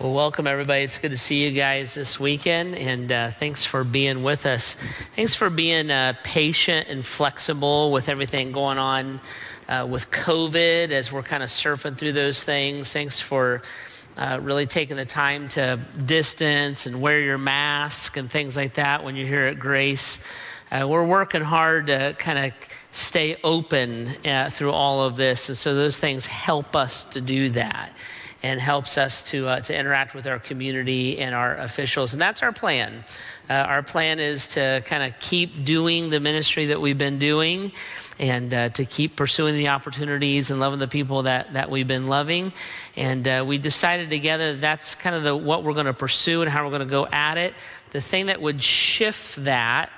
Well, welcome everybody. It's good to see you guys this weekend, and uh, thanks for being with us. Thanks for being uh, patient and flexible with everything going on uh, with COVID as we're kind of surfing through those things. Thanks for uh, really taking the time to distance and wear your mask and things like that when you're here at Grace. Uh, we're working hard to kind of stay open uh, through all of this, and so those things help us to do that and helps us to, uh, to interact with our community and our officials. And that's our plan. Uh, our plan is to kind of keep doing the ministry that we've been doing and uh, to keep pursuing the opportunities and loving the people that, that we've been loving. And uh, we decided together that that's kind of the, what we're going to pursue and how we're going to go at it. The thing that would shift that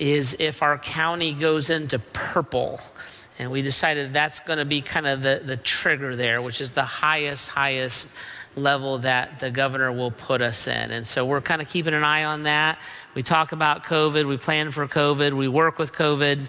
is if our county goes into purple. And we decided that's going to be kind of the, the trigger there, which is the highest, highest level that the governor will put us in. And so we're kind of keeping an eye on that. We talk about COVID, we plan for COVID, we work with COVID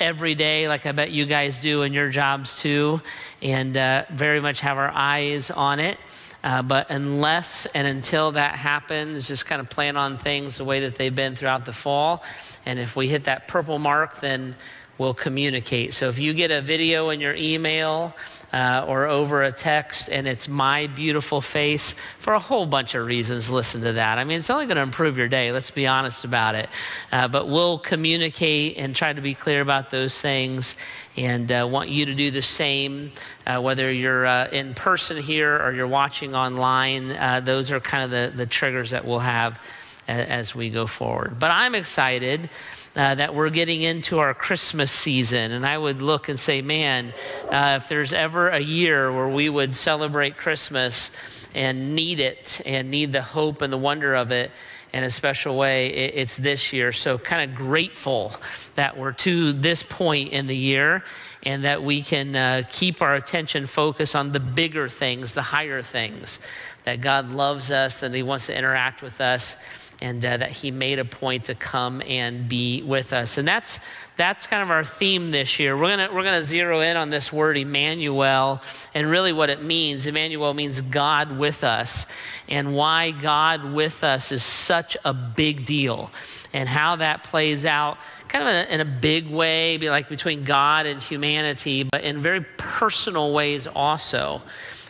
every day, like I bet you guys do in your jobs too, and uh, very much have our eyes on it. Uh, but unless and until that happens, just kind of plan on things the way that they've been throughout the fall. And if we hit that purple mark, then will communicate. So if you get a video in your email uh, or over a text and it's my beautiful face, for a whole bunch of reasons, listen to that. I mean, it's only going to improve your day, let's be honest about it. Uh, but we'll communicate and try to be clear about those things and uh, want you to do the same, uh, whether you're uh, in person here or you're watching online. Uh, those are kind of the, the triggers that we'll have as we go forward. But I'm excited uh, that we're getting into our Christmas season. And I would look and say, man, uh, if there's ever a year where we would celebrate Christmas and need it and need the hope and the wonder of it in a special way, it, it's this year. So, kind of grateful that we're to this point in the year and that we can uh, keep our attention focused on the bigger things, the higher things, that God loves us, that He wants to interact with us and uh, that he made a point to come and be with us. And that's that's kind of our theme this year. We're gonna we're gonna zero in on this word Emmanuel and really what it means. Emmanuel means God with us, and why God with us is such a big deal, and how that plays out kind of in a, in a big way, be like between God and humanity, but in very personal ways also,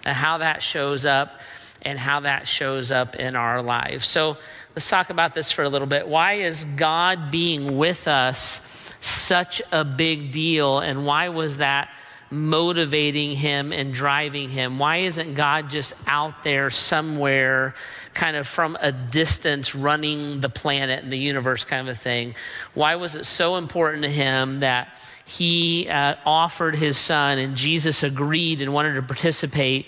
and how that shows up and how that shows up in our lives. So Let's talk about this for a little bit. Why is God being with us such a big deal? And why was that motivating him and driving him? Why isn't God just out there somewhere, kind of from a distance, running the planet and the universe, kind of a thing? Why was it so important to him that he uh, offered his son and Jesus agreed and wanted to participate?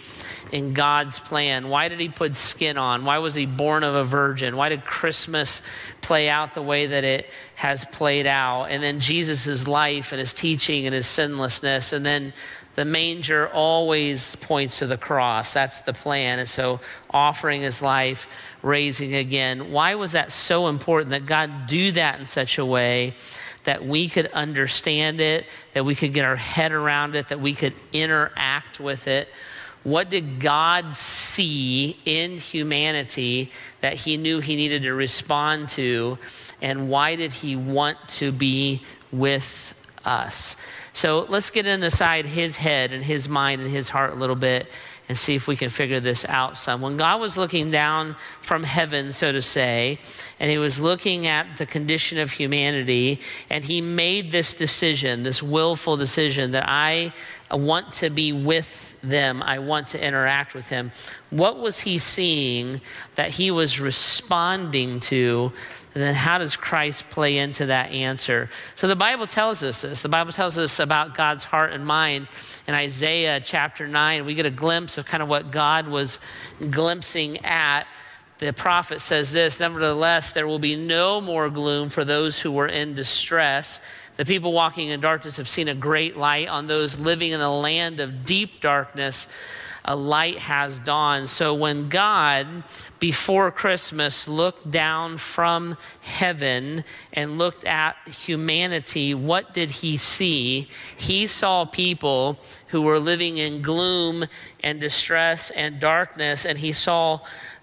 In God's plan? Why did he put skin on? Why was he born of a virgin? Why did Christmas play out the way that it has played out? And then Jesus' life and his teaching and his sinlessness. And then the manger always points to the cross. That's the plan. And so offering his life, raising again. Why was that so important that God do that in such a way? that we could understand it, that we could get our head around it, that we could interact with it. What did God see in humanity that he knew he needed to respond to? And why did he want to be with us? So let's get inside his head and his mind and his heart a little bit and see if we can figure this out some. When God was looking down from heaven, so to say, and he was looking at the condition of humanity, and he made this decision, this willful decision that I want to be with them. I want to interact with him. What was he seeing that he was responding to? And then how does Christ play into that answer? So the Bible tells us this. The Bible tells us about God's heart and mind. In Isaiah chapter 9, we get a glimpse of kind of what God was glimpsing at the prophet says this Nevertheless, there will be no more gloom for those who were in distress. The people walking in darkness have seen a great light. On those living in the land of deep darkness, a light has dawned. So when God, before Christmas, looked down from heaven and looked at humanity, what did he see? He saw people who were living in gloom and distress and darkness, and he saw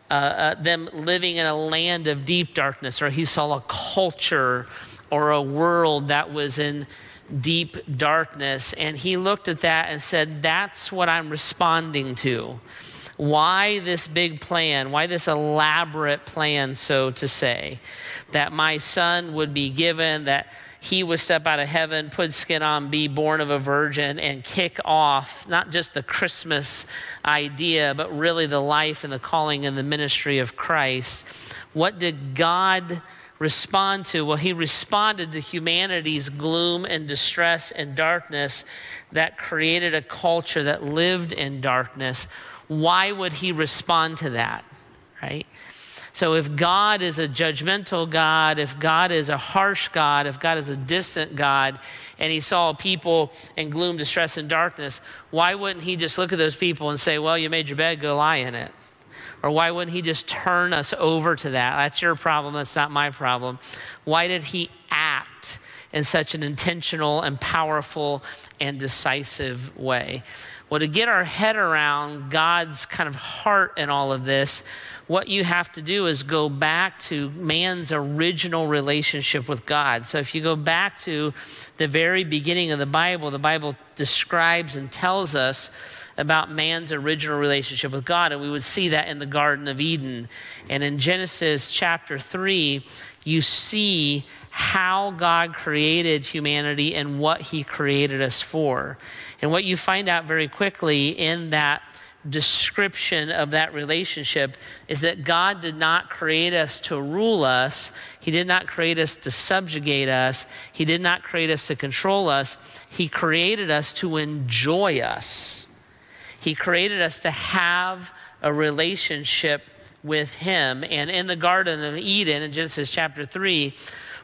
uh, uh, them living in a land of deep darkness, or he saw a culture or a world that was in deep darkness. And he looked at that and said, That's what I'm responding to. Why this big plan? Why this elaborate plan, so to say? That my son would be given, that he would step out of heaven, put skin on, be born of a virgin, and kick off not just the Christmas idea, but really the life and the calling and the ministry of Christ. What did God respond to? Well, he responded to humanity's gloom and distress and darkness that created a culture that lived in darkness. Why would he respond to that? Right? So, if God is a judgmental God, if God is a harsh God, if God is a distant God, and he saw people in gloom, distress, and darkness, why wouldn't he just look at those people and say, Well, you made your bed, go lie in it? Or why wouldn't he just turn us over to that? That's your problem, that's not my problem. Why did he act in such an intentional and powerful and decisive way? Well, to get our head around God's kind of heart in all of this, what you have to do is go back to man's original relationship with God. So if you go back to the very beginning of the Bible, the Bible describes and tells us about man's original relationship with God. And we would see that in the Garden of Eden. And in Genesis chapter 3, you see how God created humanity and what he created us for. And what you find out very quickly in that description of that relationship is that God did not create us to rule us. He did not create us to subjugate us. He did not create us to control us. He created us to enjoy us. He created us to have a relationship with Him. And in the Garden of Eden, in Genesis chapter 3,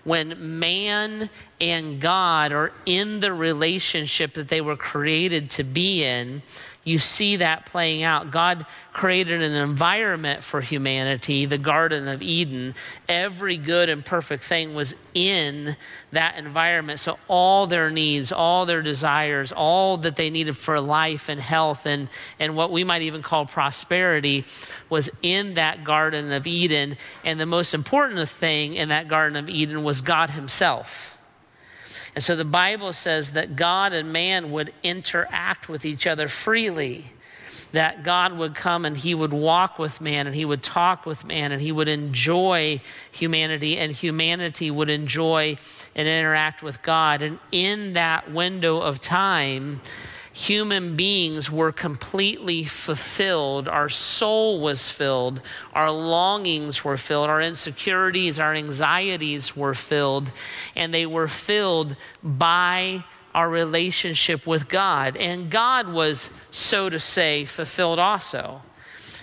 when man and God are in the relationship that they were created to be in, you see that playing out. God created an environment for humanity, the Garden of Eden. Every good and perfect thing was in that environment. So, all their needs, all their desires, all that they needed for life and health and, and what we might even call prosperity was in that Garden of Eden. And the most important thing in that Garden of Eden was God Himself. And so the Bible says that God and man would interact with each other freely. That God would come and he would walk with man and he would talk with man and he would enjoy humanity and humanity would enjoy and interact with God. And in that window of time, human beings were completely fulfilled. Our soul was filled. Our longings were filled. Our insecurities, our anxieties were filled. And they were filled by our relationship with God. And God was, so to say, fulfilled also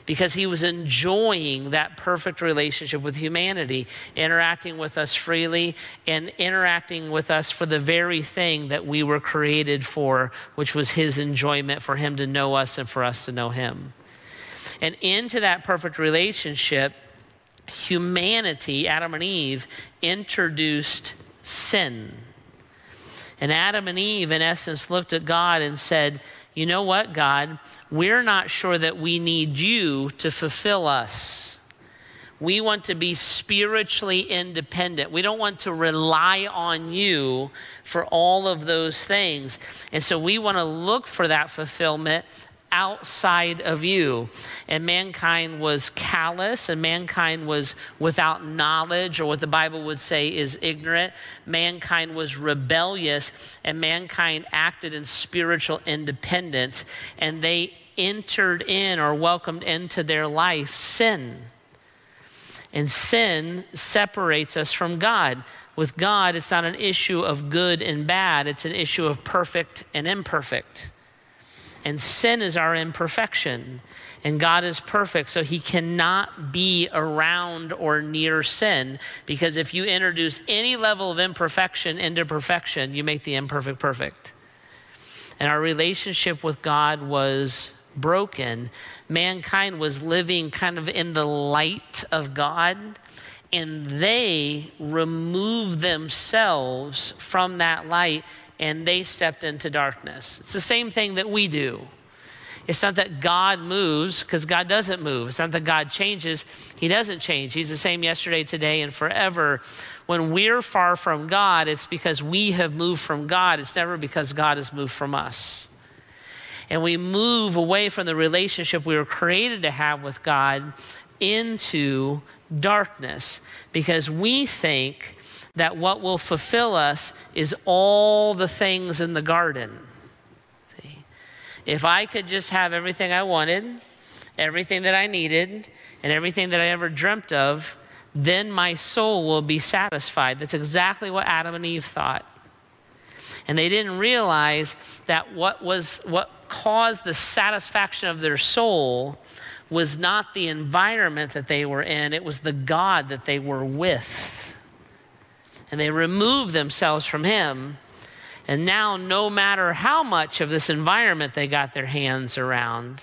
because he was enjoying that perfect relationship with humanity, interacting with us freely and interacting with us for the very thing that we were created for, which was his enjoyment for him to know us and for us to know him. And into that perfect relationship, humanity, Adam and Eve, introduced sin. And Adam and Eve, in essence, looked at God and said, You know what, God? We're not sure that we need you to fulfill us. We want to be spiritually independent. We don't want to rely on you for all of those things. And so we want to look for that fulfillment outside of you. And mankind was callous, and mankind was without knowledge, or what the Bible would say is ignorant. Mankind was rebellious, and mankind acted in spiritual independence, and they entered in or welcomed into their life sin. And sin separates us from God. With God, it's not an issue of good and bad, it's an issue of perfect and imperfect. And sin is our imperfection. And God is perfect, so he cannot be around or near sin because if you introduce any level of imperfection into perfection, you make the imperfect perfect. And our relationship with God was broken. Mankind was living kind of in the light of God, and they removed themselves from that light and they stepped into darkness. It's the same thing that we do. It's not that God moves, because God doesn't move. It's not that God changes. He doesn't change. He's the same yesterday, today, and forever. When we're far from God, it's because we have moved from God. It's never because God has moved from us. And we move away from the relationship we were created to have with God into darkness because we think that what will fulfill us is all the things in the garden. See? If I could just have everything I wanted, everything that I needed, and everything that I ever dreamt of, then my soul will be satisfied. That's exactly what Adam and Eve thought. And they didn't realize that what was what caused the satisfaction of their soul was not the environment that they were in, it was the God that they were with. And they removed themselves from Him. And now, no matter how much of this environment they got their hands around,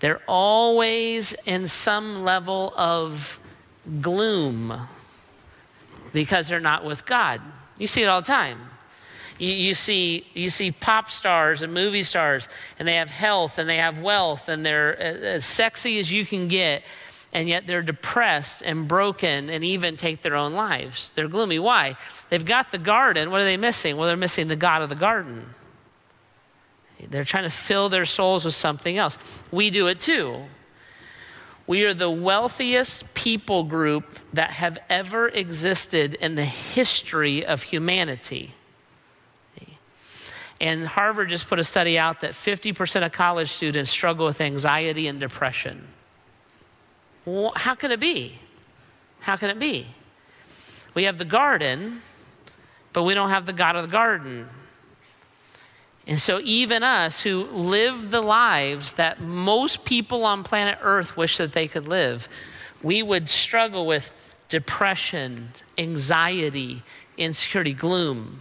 they're always in some level of gloom because they're not with God. You see it all the time. You, you, see, you see pop stars and movie stars, and they have health and they have wealth, and they're as sexy as you can get, and yet they're depressed and broken and even take their own lives. They're gloomy. Why? They've got the garden. What are they missing? Well, they're missing the God of the garden. They're trying to fill their souls with something else. We do it too. We are the wealthiest people group that have ever existed in the history of humanity. And Harvard just put a study out that 50% of college students struggle with anxiety and depression. How can it be? How can it be? We have the garden, but we don't have the God of the garden. And so, even us who live the lives that most people on planet Earth wish that they could live, we would struggle with depression, anxiety, insecurity, gloom.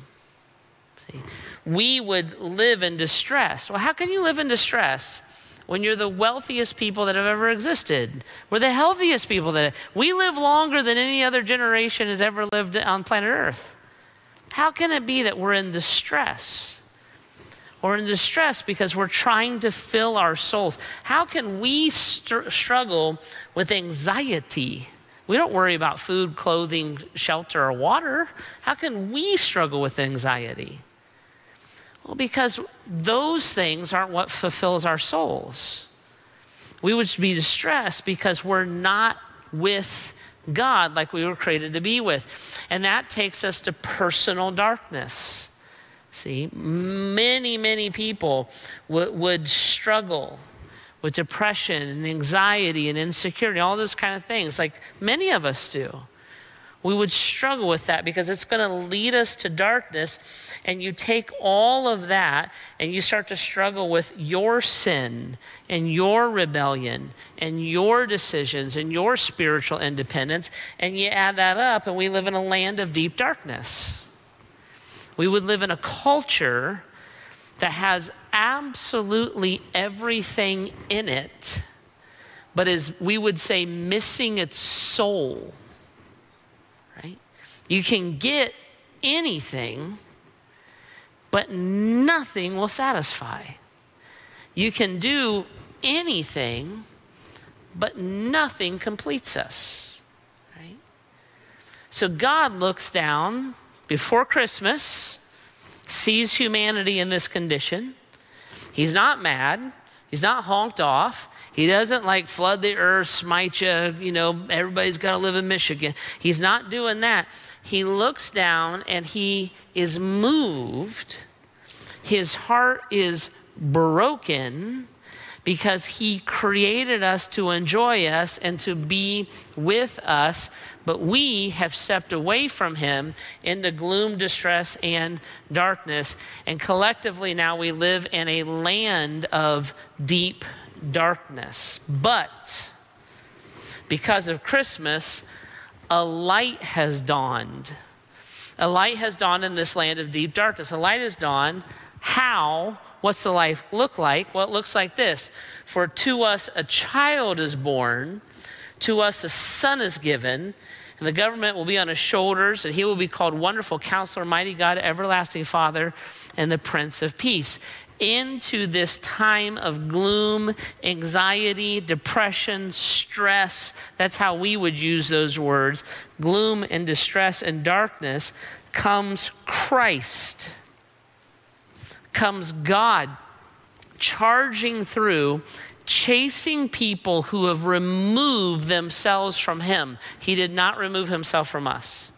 See? we would live in distress. Well, how can you live in distress? When you're the wealthiest people that have ever existed. We're the healthiest people that we live longer than any other generation has ever lived on planet Earth. How can it be that we're in distress? We're in distress because we're trying to fill our souls. How can we st- struggle with anxiety? We don't worry about food, clothing, shelter, or water. How can we struggle with anxiety? Well, because those things aren't what fulfills our souls. We would be distressed because we're not with God like we were created to be with. And that takes us to personal darkness. See, many, many people w- would struggle with depression and anxiety and insecurity, all those kind of things, like many of us do we would struggle with that because it's going to lead us to darkness. And you take all of that and you start to struggle with your sin and your rebellion and your decisions and your spiritual independence. And you add that up, and we live in a land of deep darkness. We would live in a culture that has absolutely everything in it, but is, we would say, missing its soul you can get anything, but nothing will satisfy. You can do anything, but nothing completes us. Right? So God looks down before Christmas, sees humanity in this condition. He's not mad. He's not honked off. He doesn't like flood the earth, smite you, you know, everybody's got to live in Michigan. He's not doing that he looks down and he is moved. His heart is broken because he created us to enjoy us and to be with us, but we have stepped away from him into gloom, distress, and darkness. And collectively now we live in a land of deep darkness. But because of Christmas, a light has dawned. A light has dawned in this land of deep darkness. A light has dawned. How? What's the life look like? Well, it looks like this For to us a child is born, to us a son is given, and the government will be on his shoulders, and he will be called Wonderful Counselor, Mighty God, Everlasting Father, and the Prince of Peace. Into this time of gloom, anxiety, depression, stress. That's how we would use those words. Gloom and distress and darkness comes Christ, comes God charging through chasing people who have removed themselves from him. He did not remove himself from us.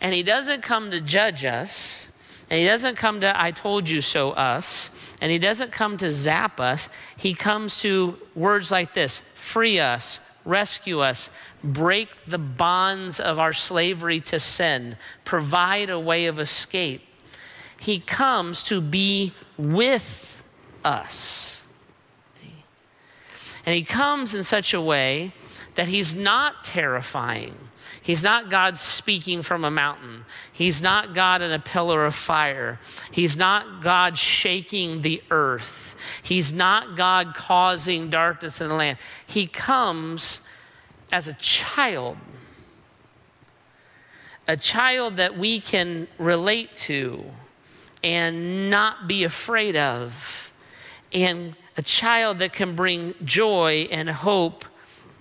And he doesn't come to judge us, and he doesn't come to I told you so us, and he doesn't come to zap us. He comes to words like this free us, rescue us, break the bonds of our slavery to sin, provide a way of escape. He comes to be with us. And he comes in such a way that he's not terrifying. He's not God speaking from a mountain. He's not God in a pillar of fire. He's not God shaking the earth. He's not God causing darkness in the land. He comes as a child, a child that we can relate to and not be afraid of. And a child that can bring joy and hope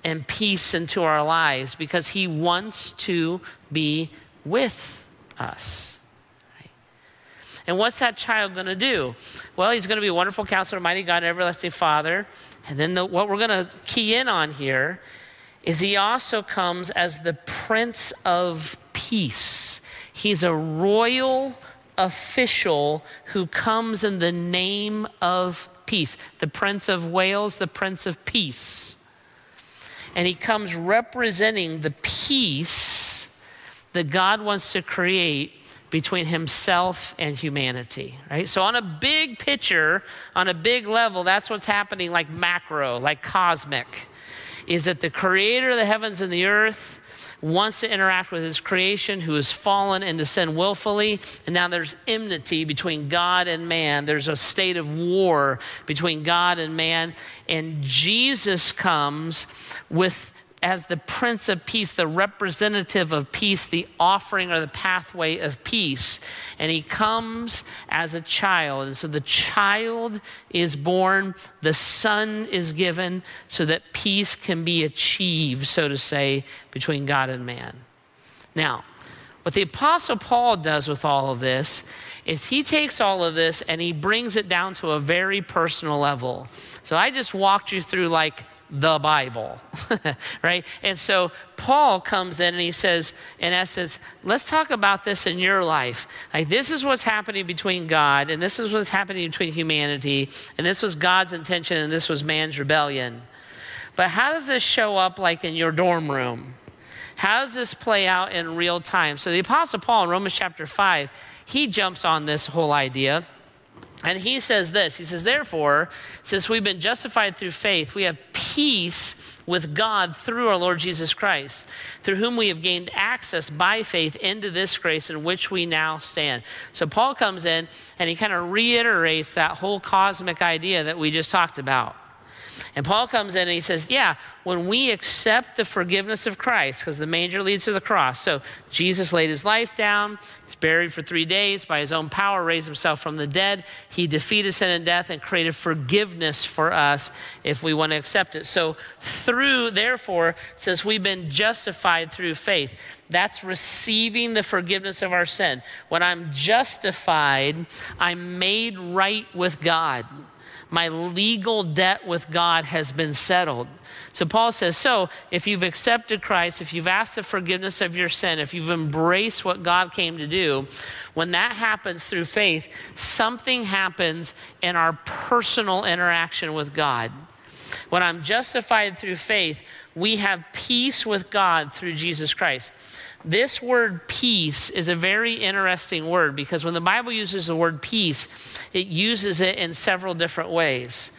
and peace into our lives because he wants to be with us. And what's that child going to do? Well, he's going to be a wonderful counselor, mighty God, everlasting Father. And then the, what we're going to key in on here is he also comes as the Prince of Peace. He's a royal official who comes in the name of peace. The Prince of Wales, the Prince of Peace. And he comes representing the peace that God wants to create between himself and humanity, right? So, on a big picture, on a big level, that's what's happening, like macro, like cosmic, is that the creator of the heavens and the earth wants to interact with his creation who has fallen into sin willfully. And now there's enmity between God and man. There's a state of war between God and man. And Jesus comes with as the Prince of Peace, the representative of peace, the offering or the pathway of peace. And he comes as a child. And so the child is born, the son is given, so that peace can be achieved, so to say, between God and man. Now, what the Apostle Paul does with all of this is he takes all of this and he brings it down to a very personal level. So I just walked you through like the Bible, right? And so Paul comes in and he says, in essence, let's talk about this in your life. Like, this is what's happening between God, and this is what's happening between humanity, and this was God's intention, and this was man's rebellion. But how does this show up, like in your dorm room? How does this play out in real time? So, the Apostle Paul in Romans chapter 5, he jumps on this whole idea. And he says this He says, Therefore, since we've been justified through faith, we have peace with God through our Lord Jesus Christ, through whom we have gained access by faith into this grace in which we now stand. So Paul comes in and he kind of reiterates that whole cosmic idea that we just talked about. And Paul comes in and he says, Yeah, when we accept the forgiveness of Christ, because the manger leads to the cross. So Jesus laid his life down, he's buried for three days, by his own power raised himself from the dead. He defeated sin and death and created forgiveness for us if we want to accept it. So, through, therefore, since we've been justified through faith, that's receiving the forgiveness of our sin. When I'm justified, I'm made right with God. My legal debt with God has been settled. So Paul says, So if you've accepted Christ, if you've asked the forgiveness of your sin, if you've embraced what God came to do, when that happens through faith, something happens in our personal interaction with God. When I'm justified through faith, we have peace with God through Jesus Christ. This word peace is a very interesting word because when the Bible uses the word peace, it uses it in several different ways.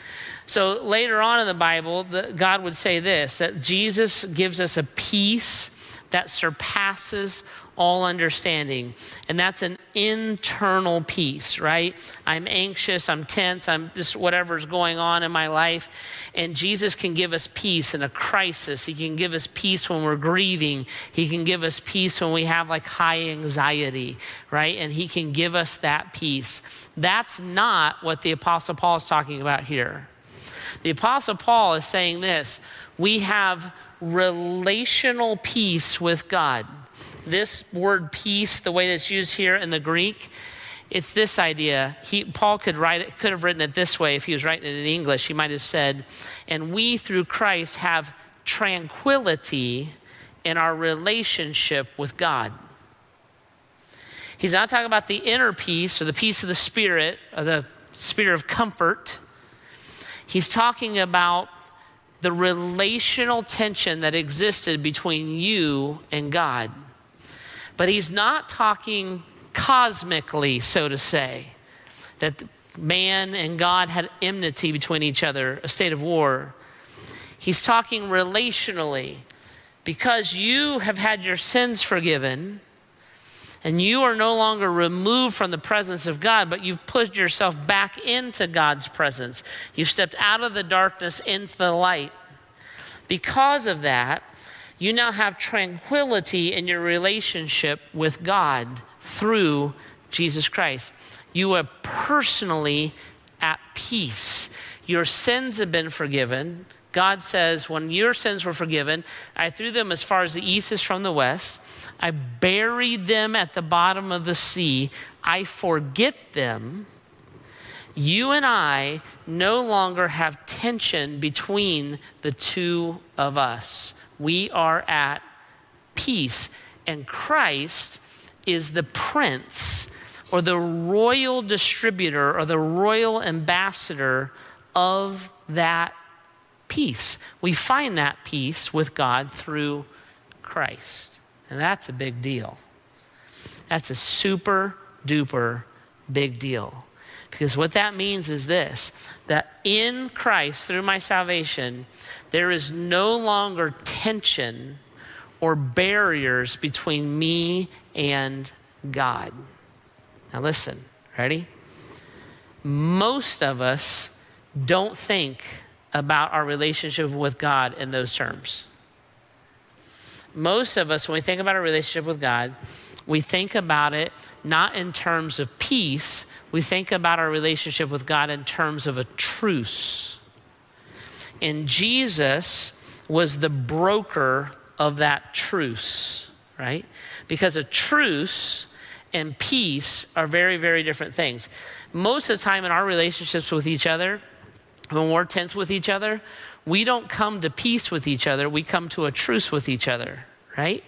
So later on in the Bible, the, God would say this that Jesus gives us a peace that surpasses all understanding. And that's an internal peace, right? I'm anxious, I'm tense, I'm just whatever's going on in my life. And Jesus can give us peace in a crisis. He can give us peace when we're grieving. He can give us peace when we have like high anxiety, right? And He can give us that peace. That's not what the Apostle Paul is talking about here. The Apostle Paul is saying this we have relational peace with God. This word peace, the way that's used here in the Greek, it's this idea. He, Paul could write it, could have written it this way if he was writing it in English. He might have said, "And we through Christ have tranquility in our relationship with God." He's not talking about the inner peace or the peace of the spirit or the spirit of comfort. He's talking about the relational tension that existed between you and God. But he's not talking cosmically, so to say, that man and God had enmity between each other, a state of war. He's talking relationally. Because you have had your sins forgiven, and you are no longer removed from the presence of God, but you've put yourself back into God's presence. You've stepped out of the darkness into the light. Because of that, you now have tranquility in your relationship with God through Jesus Christ. You are personally at peace. Your sins have been forgiven. God says, when your sins were forgiven, I threw them as far as the east is from the west. I buried them at the bottom of the sea. I forget them. You and I no longer have tension between the two of us. We are at peace. And Christ is the prince or the royal distributor or the royal ambassador of that peace. We find that peace with God through Christ. And that's a big deal. That's a super duper big deal. Because what that means is this that in Christ, through my salvation, there is no longer tension or barriers between me and God. Now, listen, ready? Most of us don't think about our relationship with God in those terms most of us, when we think about a relationship with God, we think about it not in terms of peace, we think about our relationship with God in terms of a truce. And Jesus was the broker of that truce, right? Because a truce and peace are very, very different things. Most of the time in our relationships with each other, when we're tense with each other, we don't come to peace with each other, we come to a truce with each other, right?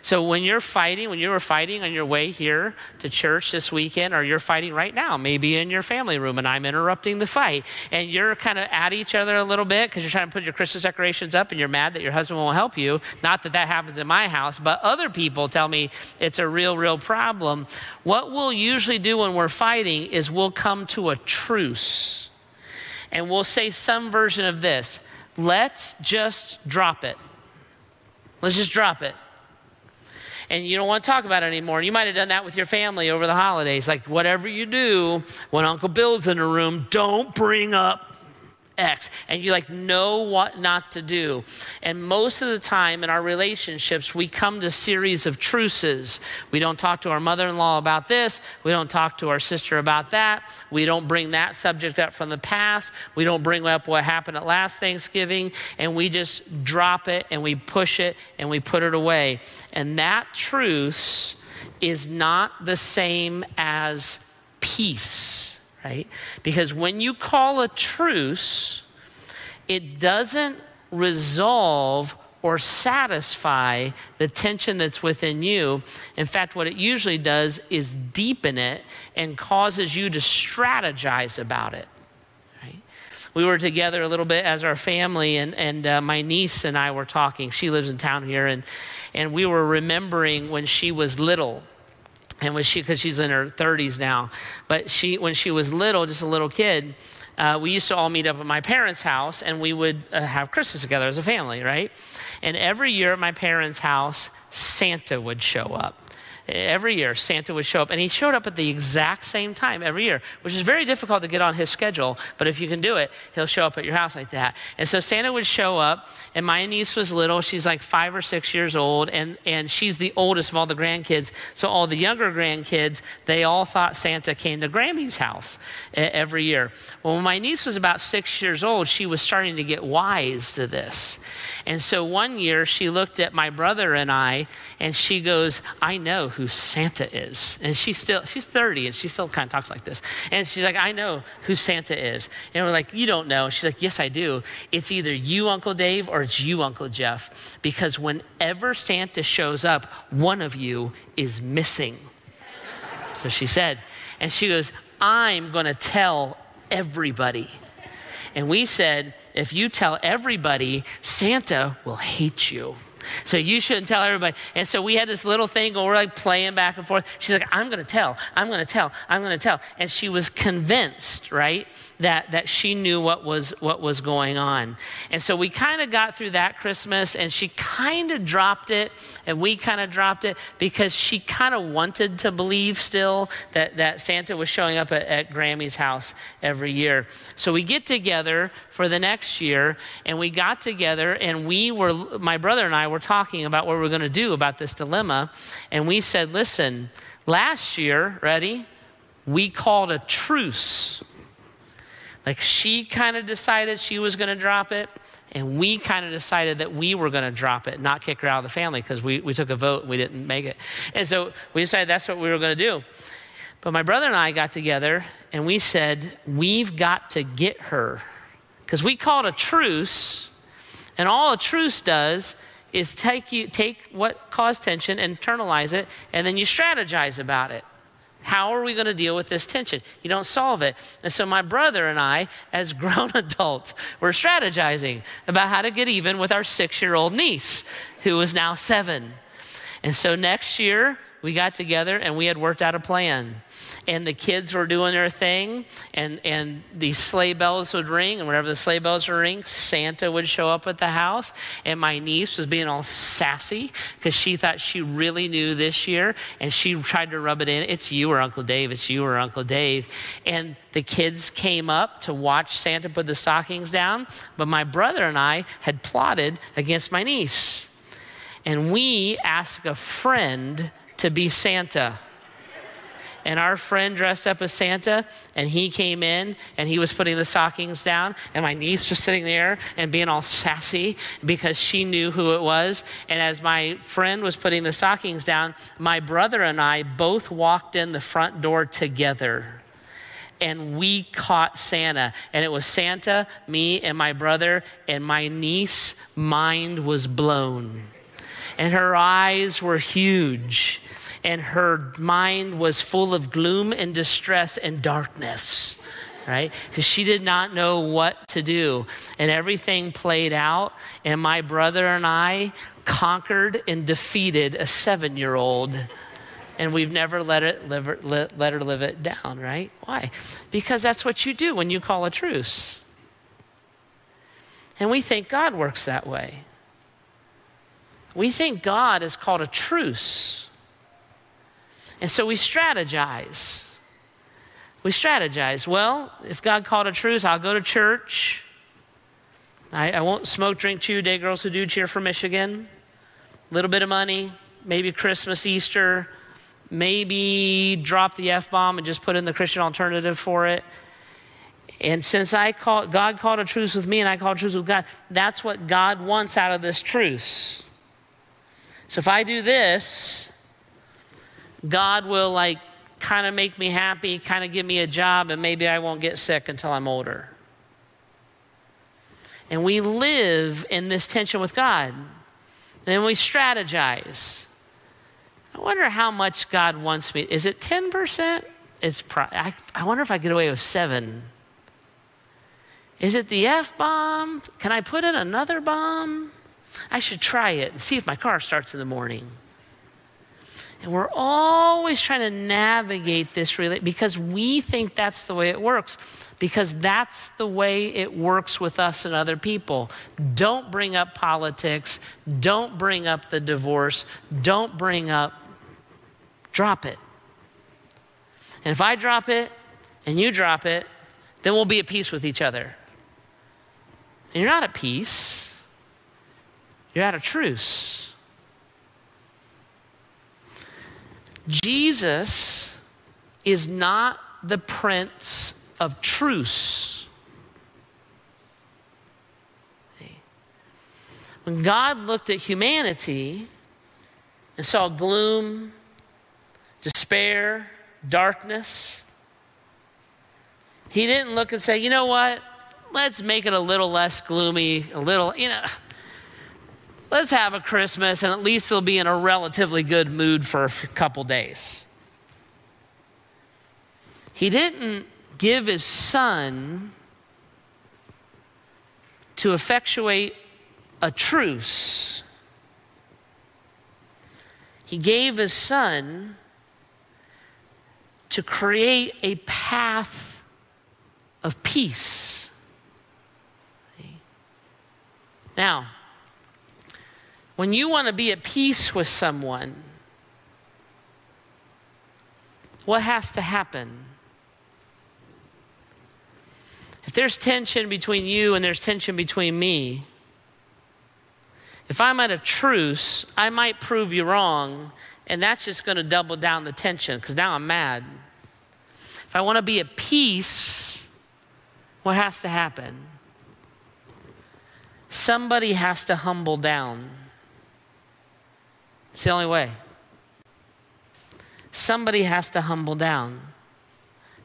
So when you're fighting, when you were fighting on your way here to church this weekend, or you're fighting right now, maybe in your family room, and I'm interrupting the fight, and you're kind of at each other a little bit because you're trying to put your Christmas decorations up, and you're mad that your husband won't help you. Not that that happens in my house, but other people tell me it's a real, real problem. What we'll usually do when we're fighting is we'll come to a truce, and we'll say some version of this let's just drop it. Let's just drop it. And you don't want to talk about it anymore. You might have done that with your family over the holidays. Like, whatever you do, when Uncle Bill's in the room, don't bring up X, and you like know what not to do. And most of the time in our relationships, we come to series of truces. We don't talk to our mother-in-law about this. We don't talk to our sister about that. We don't bring that subject up from the past. We don't bring up what happened at last Thanksgiving, and we just drop it and we push it and we put it away. And that truce is not the same as peace right? Because when you call a truce, it doesn't resolve or satisfy the tension that's within you. In fact, what it usually does is deepen it and causes you to strategize about it. Right? We were together a little bit as our family, and, and uh, my niece and I were talking. She lives in town here, and, and we were remembering when she was little and when she because she's in her 30s now but she when she was little just a little kid uh, we used to all meet up at my parents' house and we would uh, have Christmas together as a family, right? And every year at my parents' house, Santa would show up every year Santa would show up, and he showed up at the exact same time every year, which is very difficult to get on his schedule. But if you can do it, he'll show up at your house like that. And so Santa would show up, and my niece was little; she's like five or six years old, and and she's the oldest of all the grandkids. So all the younger grandkids, they all thought Santa came to Grammy's house every year. Well, when my niece was about six years old, she was starting to get wise to this. And so one year she looked at my brother and I and she goes, I know who Santa is. And she's still, she's 30 and she still kind of talks like this. And she's like, I know who Santa is. And we're like, You don't know. She's like, Yes, I do. It's either you, Uncle Dave, or it's you, Uncle Jeff. Because whenever Santa shows up, one of you is missing. So she said, and she goes, I'm going to tell everybody. And we said, if you tell everybody, Santa will hate you. So you shouldn't tell everybody. And so we had this little thing where we're like playing back and forth. She's like, I'm going to tell, I'm going to tell, I'm going to tell. And she was convinced, right, that, that she knew what was, what was going on. And so we kind of got through that Christmas and she kind of dropped it and we kind of dropped it because she kind of wanted to believe still that, that Santa was showing up at, at Grammy's house every year. So we get together for the next year and we got together and we were, my brother and I were talking about what we we're going to do about this dilemma. And we said, listen, last year, ready? We called a truce like she kind of decided she was going to drop it, and we kind of decided that we were going to drop it, not kick her out of the family because we, we took a vote and we didn't make it. And so we decided that's what we were going to do. But my brother and I got together and we said, we've got to get her. Because we called a truce, and all a truce does is take, you, take what caused tension, internalize it, and then you strategize about it. How are we going to deal with this tension? You don't solve it. And so, my brother and I, as grown adults, were strategizing about how to get even with our six year old niece, who is now seven. And so, next year, we got together and we had worked out a plan and the kids were doing their thing, and, and the sleigh bells would ring, and whenever the sleigh bells would ring, Santa would show up at the house. And my niece was being all sassy because she thought she really knew this year, and she tried to rub it in. It's you or Uncle Dave, it's you or Uncle Dave. And the kids came up to watch Santa put the stockings down, but my brother and I had plotted against my niece. And we asked a friend to be Santa and our friend dressed up as Santa, and he came in and he was putting the stockings down, and my niece was sitting there and being all sassy because she knew who it was. And as my friend was putting the stockings down, my brother and I both walked in the front door together and we caught Santa. And it was Santa, me, and my brother, and my niece mind was blown. And her eyes were huge and her mind was full of gloom and distress and darkness right? Because she did not know what to do. And everything played out, and my brother and I conquered and defeated a seven year old. And we've never let, it live, let, let her live it down, right? Why? Because that's what you do when you call a truce. And we think God works that way. We think God is called a truce. And so we strategize. We strategize. Well, if God called a truce, I'll go to church. I, I won't smoke, drink, chew, day girls who do cheer for Michigan. A little bit of money, maybe Christmas, Easter, maybe drop the F bomb and just put in the Christian alternative for it. And since I call, God called a truce with me and I called truce with God, that's what God wants out of this truce. So if I do this, God will like kind of make me happy, kind of give me a job, and maybe I won't get sick until I'm older. And we live in this tension with God. And we strategize. I wonder how much God wants me. Is it 10%? It's pro- I, I wonder if I get away with seven. Is it the F bomb? Can I put in another bomb? I should try it and see if my car starts in the morning. And we're always trying to navigate this really because we think that's the way it works. because that's the way it works with us and other people. Don't bring up politics. Don't bring up the divorce. Don't bring up, drop it. And if I drop it and you drop it, then we'll be at peace with each other. And you're not at peace, you're at a truce. Jesus is not the prince of truce. When God looked at humanity and saw gloom, despair, darkness, he didn't look and say, you know what? Let's make it a little less gloomy, a little, you know, let's have a Christmas and at least they'll be in a relatively good mood for a couple days. He didn't give his son to effectuate a truce. He gave his son to create a path of peace. Now, when you want to be at peace with someone, what has to happen? If there's tension between you and there's tension between me, if I'm at a truce, I might prove you wrong, and that's just going to double down the tension because now I'm mad. If I want to be at peace, what has to happen? Somebody has to humble down. It's the only way. Somebody has to humble down.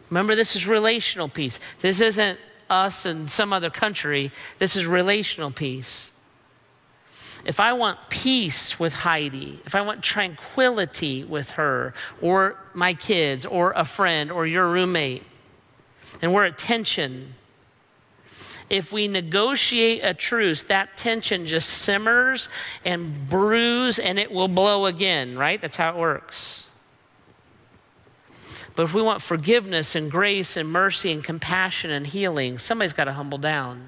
Remember, this is relational peace. This isn't us and some other country. This is relational peace. If I want peace with Heidi, if I want tranquility with her, or my kids, or a friend, or your roommate, and we're at tension, if we negotiate a truce, that tension just simmers and brews and it will blow again, right? That's how it works. But if we want forgiveness and grace and mercy and compassion and healing, somebody's got to humble down.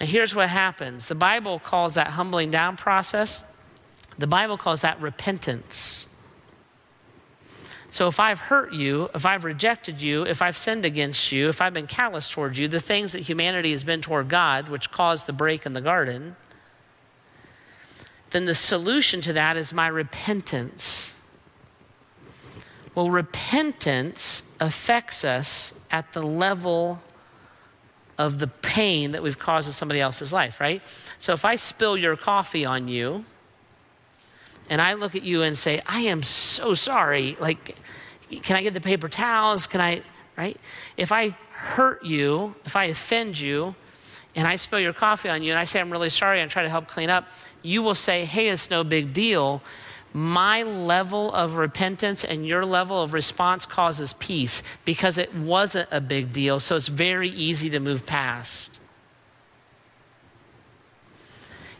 Now, here's what happens the Bible calls that humbling down process, the Bible calls that repentance. So, if I've hurt you, if I've rejected you, if I've sinned against you, if I've been callous towards you, the things that humanity has been toward God, which caused the break in the garden, then the solution to that is my repentance. Well, repentance affects us at the level of the pain that we've caused in somebody else's life, right? So if I spill your coffee on you and I look at you and say, I am so sorry, like, can I get the paper towels? Can I, right? If I hurt you, if I offend you, and I spill your coffee on you and I say, I'm really sorry, and try to help clean up, you will say, hey, it's no big deal my level of repentance and your level of response causes peace because it wasn't a big deal, so it's very easy to move past.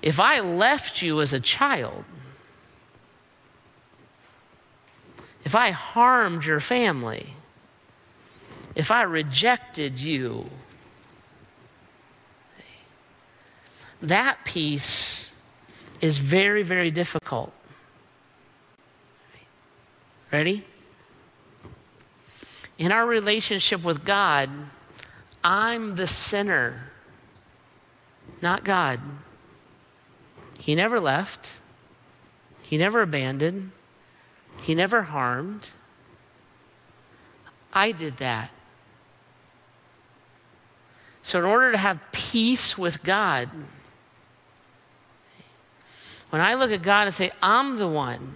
If I left you as a child, if I harmed your family, if I rejected you, that peace is very, very difficult. Ready? In our relationship with God, I'm the sinner, not God. He never left, He never abandoned, He never harmed. I did that. So, in order to have peace with God, when I look at God and say, I'm the one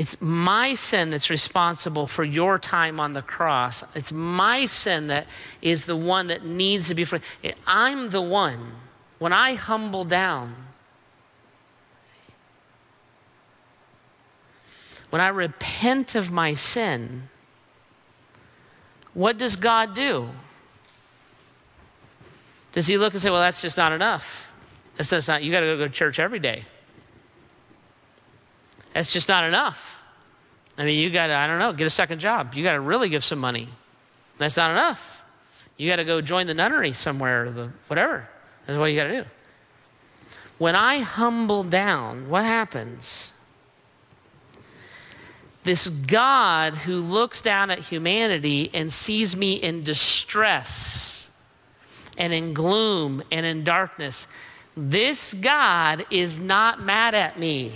it's my sin that's responsible for your time on the cross. It's my sin that is the one that needs to be free. I'm the one. When I humble down, when I repent of my sin, what does God do? Does he look and say, well, that's just not enough? That's, that's not, you got to go to church every day. That's just not enough. I mean, you got to, I don't know, get a second job. You got to really give some money. That's not enough. You got to go join the nunnery somewhere, or the whatever. That's what you got to do. When I humble down, what happens? This God who looks down at humanity and sees me in distress and in gloom and in darkness, this God is not mad at me.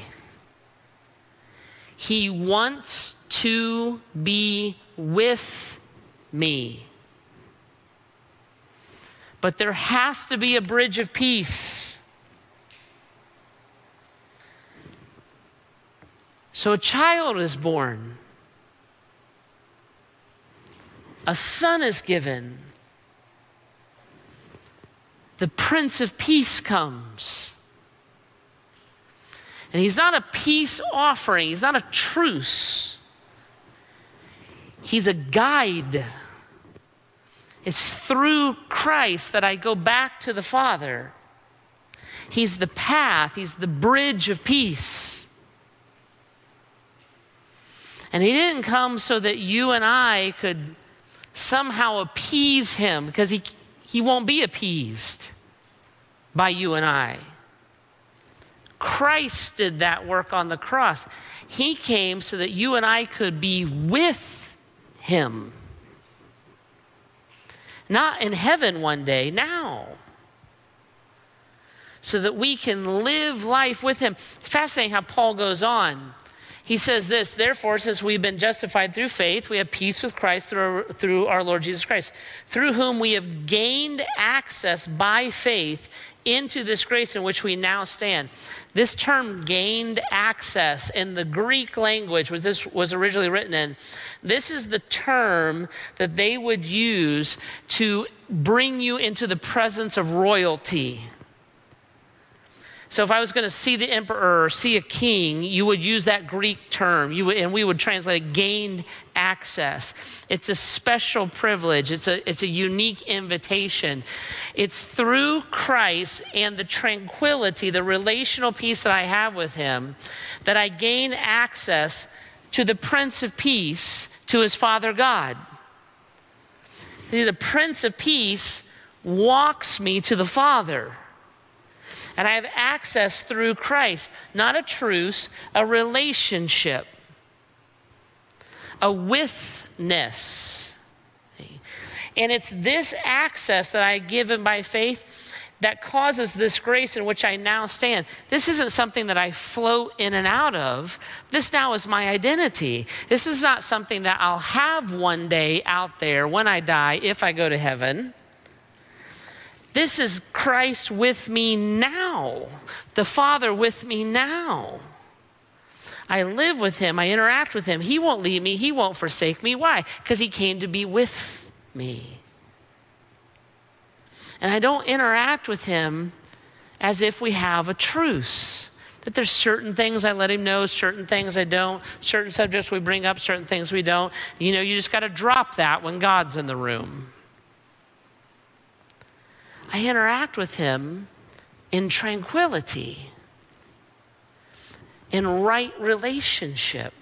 He wants to be with me. But there has to be a bridge of peace. So a child is born, a son is given, the Prince of Peace comes. And he's not a peace offering, he's not a truce, he's a guide. It's through Christ that I go back to the Father. He's the path, He's the bridge of peace. And He didn't come so that you and I could somehow appease Him because He, he won't be appeased by you and I. Christ did that work on the cross. He came so that you and I could be with Him. Not in heaven one day, now. So that we can live life with Him. It's fascinating how Paul goes on. He says this, therefore, since we've been justified through faith, we have peace with Christ through our, through our Lord Jesus Christ, through whom we have gained access by faith into this grace in which we now stand. This term gained access in the Greek language, which this was originally written in, this is the term that they would use to bring you into the presence of royalty. So if I was going to see the emperor or see a king, you would use that Greek term, you would, and we would translate gained access. It's a special privilege. It's a, it's a unique invitation. It's through Christ and the tranquility, the relational peace that I have with him, that I gain access to the Prince of Peace, to his Father God. The Prince of Peace walks me to the Father. And I have access through Christ, not a truce, a relationship, a withness. And it's this access that I give him by faith that causes this grace in which I now stand. This isn't something that I float in and out of. This now is my identity. This is not something that I'll have one day out there when I die if I go to heaven. This is Christ with me now, the Father with me now. I live with him, I interact with him. He won't leave me, he won't forsake me. Why? Because he came to be with me. And I don't interact with him as if we have a truce. That there's certain things I let him know, certain things I don't, certain subjects we bring up, certain things we don't. You know, you just got to drop that when God's in the room. I interact with him in tranquility, in right relationship,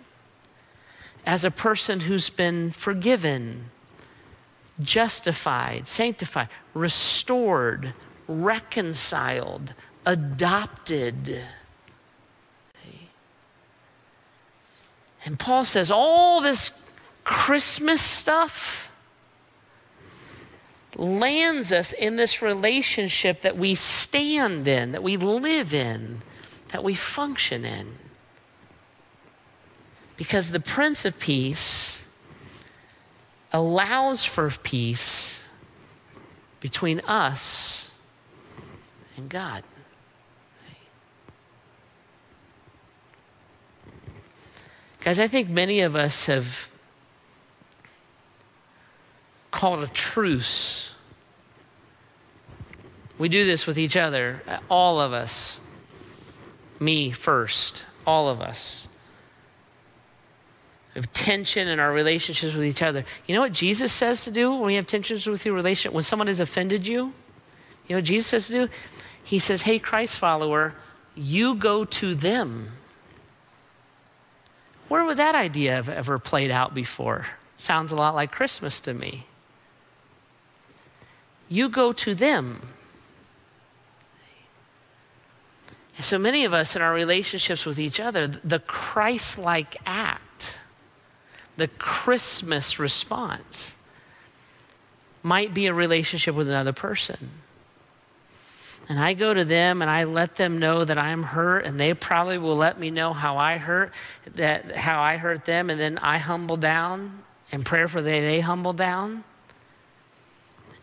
as a person who's been forgiven, justified, sanctified, restored, reconciled, adopted. And Paul says all this Christmas stuff lands us in this relationship that we stand in, that we live in, that we function in. Because the Prince of Peace allows for peace between us and God. Guys, I think many of us have called a truce. We do this with each other, all of us. Me first, all of us. We have tension in our relationships with each other. You know what Jesus says to do when we have tensions with your relationship? When someone has offended you, you know what Jesus says to do? He says, Hey, Christ follower, you go to them. Where would that idea have ever played out before? Sounds a lot like Christmas to me. You go to them. And so many of us in our relationships with each other, the Christ like act, the Christmas response, might be a relationship with another person. And I go to them and I let them know that I'm hurt, and they probably will let me know how I hurt, that how I hurt them, and then I humble down and prayer for they they humble down.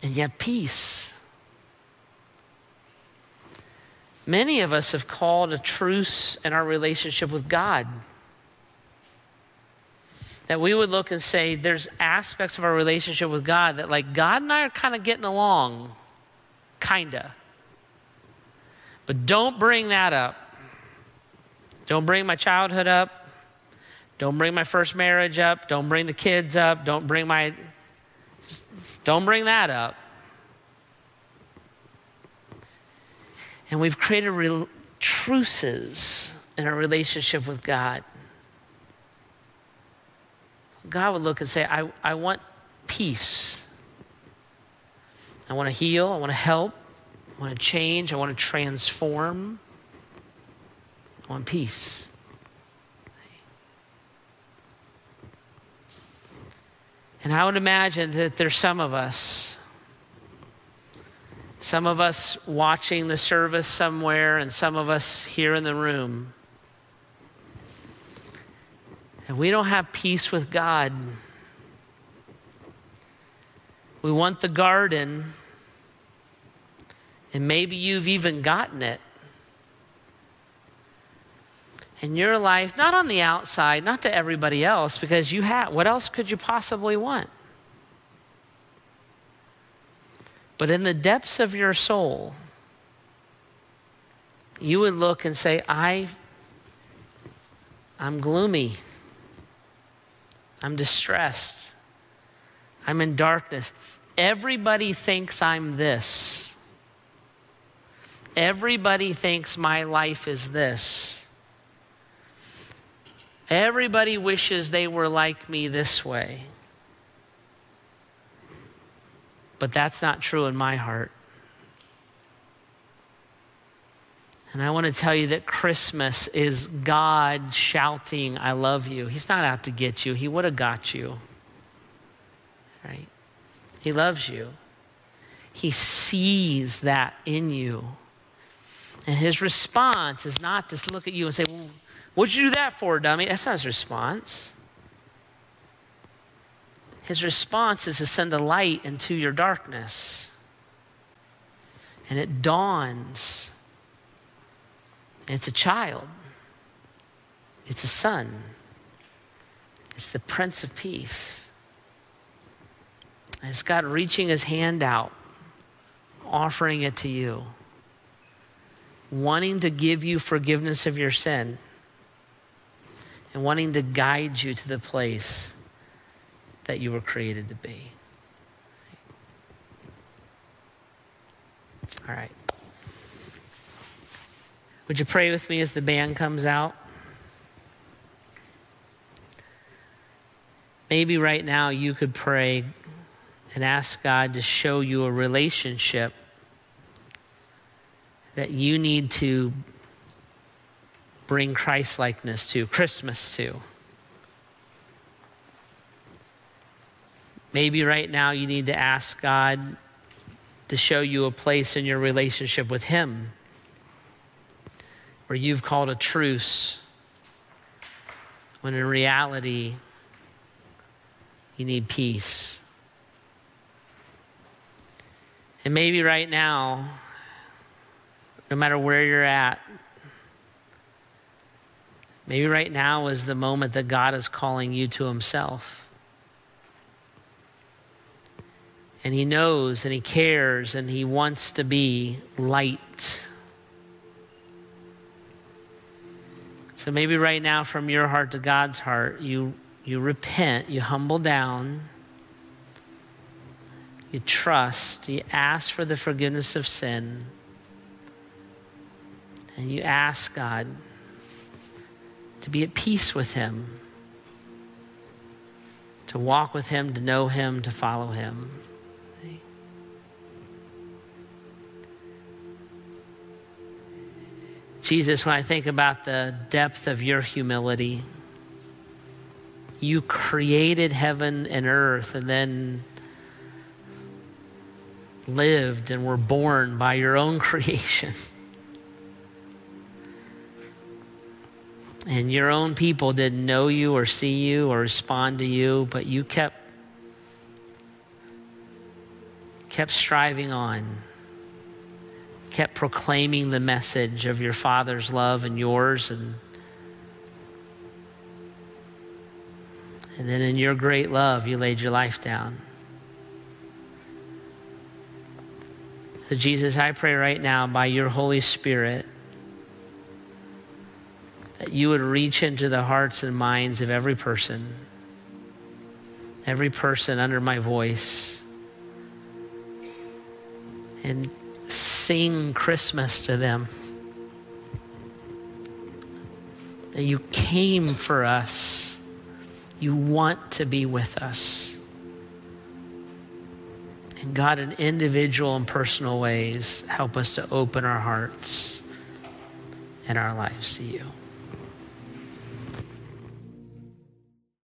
And yet peace. Many of us have called a truce in our relationship with God. That we would look and say, there's aspects of our relationship with God that, like, God and I are kind of getting along, kinda. But don't bring that up. Don't bring my childhood up. Don't bring my first marriage up. Don't bring the kids up. Don't bring my. Don't bring that up. And we've created real truces in our relationship with God. God would look and say, I, I want peace. I want to heal. I want to help. I want to change. I want to transform. I want peace. And I would imagine that there's some of us some of us watching the service somewhere, and some of us here in the room. And we don't have peace with God. We want the garden, and maybe you've even gotten it. In your life, not on the outside, not to everybody else, because you have, what else could you possibly want? But in the depths of your soul, you would look and say, I, I'm gloomy. I'm distressed. I'm in darkness. Everybody thinks I'm this. Everybody thinks my life is this. Everybody wishes they were like me this way. But that's not true in my heart. And I want to tell you that Christmas is God shouting, I love you. He's not out to get you, He would have got you. Right? He loves you. He sees that in you. And His response is not to look at you and say, well, What'd you do that for, dummy? That's not His response. His response is to send a light into your darkness. And it dawns. it's a child, it's a son, it's the Prince of Peace. And it's God reaching his hand out, offering it to you, wanting to give you forgiveness of your sin, and wanting to guide you to the place that you were created to be. All right. Would you pray with me as the band comes out? Maybe right now you could pray and ask God to show you a relationship that you need to bring Christ likeness to, Christmas to. Maybe right now you need to ask God to show you a place in your relationship with Him where you've called a truce when in reality you need peace. And maybe right now, no matter where you're at, maybe right now is the moment that God is calling you to Himself. and he knows and he cares and he wants to be light. So maybe right now, from your heart to God's heart, you, you repent, you humble down, you trust, you ask for the forgiveness of sin, and you ask God to be at peace with Him to walk with Him, to know Him, to follow Him. Jesus, when I think about the depth of your humility, you created heaven and earth and then lived and were born by your own creation. And your own people didn't know you or see you or respond to you, but you kept kept striving on, kept proclaiming the message of your Father's love and yours and And then in your great love, you laid your life down. So, Jesus, I pray right now by your Holy Spirit that you would reach into the hearts and minds of every person, every person under my voice, and sing Christmas to them. That you came for us you want to be with us. And God, in individual and personal ways, help us to open our hearts and our lives to you.